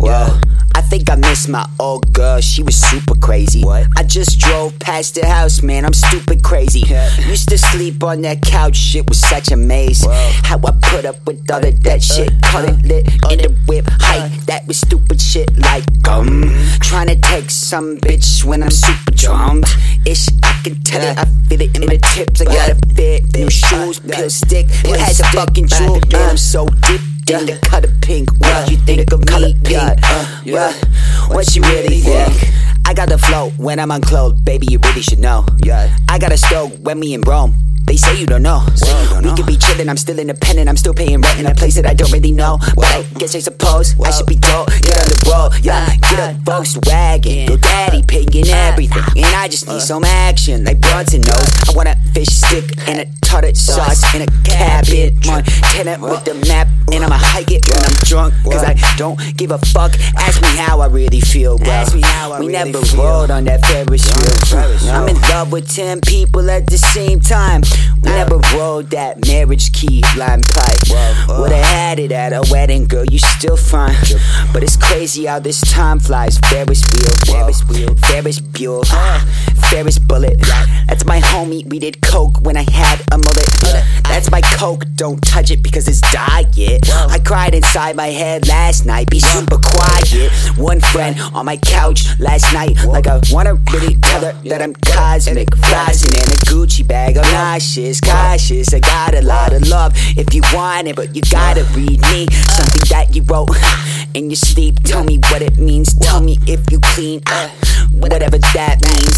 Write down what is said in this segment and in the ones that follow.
Yeah, I think I miss my old girl, she was super crazy. What? I just drove past the house, man, I'm stupid crazy. Used to sleep on that couch, shit was such a maze. Whoa. How I put up with all of that shit, call it lit in the whip, height. That was stupid shit like um. Trying to take some bitch when I'm super drunk. Ish, I can tell it, I feel it in my tips. I gotta fit new shoes, peel stick, it has a fucking jewel, man, I'm so deep in the color pink. What you think of me? Yeah, uh, yeah. What you really think? I got the flow when I'm unclothed, baby. You really should know. Yeah. I got a stove when we in Rome. They say you don't know. You don't we know. could be chillin', I'm still independent, I'm still paying rent in a place that I don't really know. But I guess I suppose I should be told, get on the road, yeah, get a Volkswagen. Daddy paying everything, and I just need some action, like Bronson knows. I want a fish stick and a tartar sauce in a cabbage. Tenant with the map, and I'ma hike it when I'm drunk, cause I don't give a fuck. Ask me how I really feel, bro. Ask me how I we really never feel. rode on that Ferris wheel. wheel. I'm in love with 10 people at the same time. We never rode that marriage key line pipe. Would've had it at a wedding, girl, you still fine. But it's crazy how this time flies. Ferris wheel, Ferris wheel, Ferris Buell, Ferris build, Ferris bullet. That's my homie, we did coke when I had a mullet. That's my coke, don't touch it because it's diet. I cried inside my head last night, be super quiet. One friend on my couch last night, like I wanna really tell her that I'm cosmic, flossing in a Gucci bag. I'm nauseous, cautious. I got a lot of love if you want it, but you gotta read me something that you wrote in your sleep. Tell me what it means. Tell me if you clean, uh, whatever that means.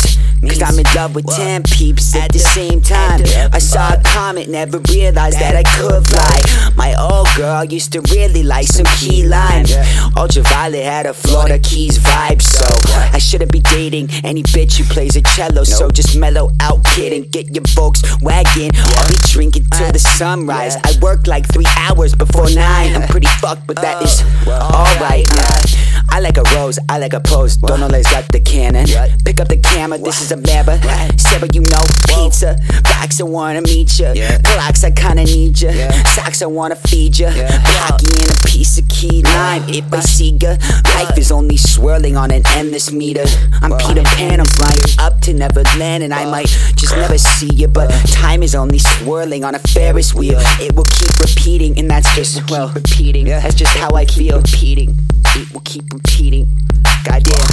Cause I'm in love with 10 peeps at the same time. I saw a comet, never realized that I could fly. My old girl used to really like some key lime. Ultraviolet had a Florida Keys vibe, so I shouldn't be dating any bitch who plays a cello. So just mellow out, kid, and get your folks wagging. I'll be drinking till the sunrise. I work like three hours before nine. I'm pretty fucked, but that is uh, alright. I like a rose, I like a pose. Don't know let's got the cannon. Pick up the camera, this is a mapper. Uh, Sarah, you know, pizza. Box, I wanna meet ya. Yeah. Clocks, I kinda need ya. Yeah. Socks, I wanna feed ya. Yeah. And a piece of key lime. If I see ya, life is only swirling on an endless meter. I'm Peter Pan, I'm flying up to Neverland, and I might just never see you. But time is only swirling on a Ferris wheel. It will keep repeating, and that's just well repeating. That's just how I feel. Repeating. It will keep repeating. Goddamn.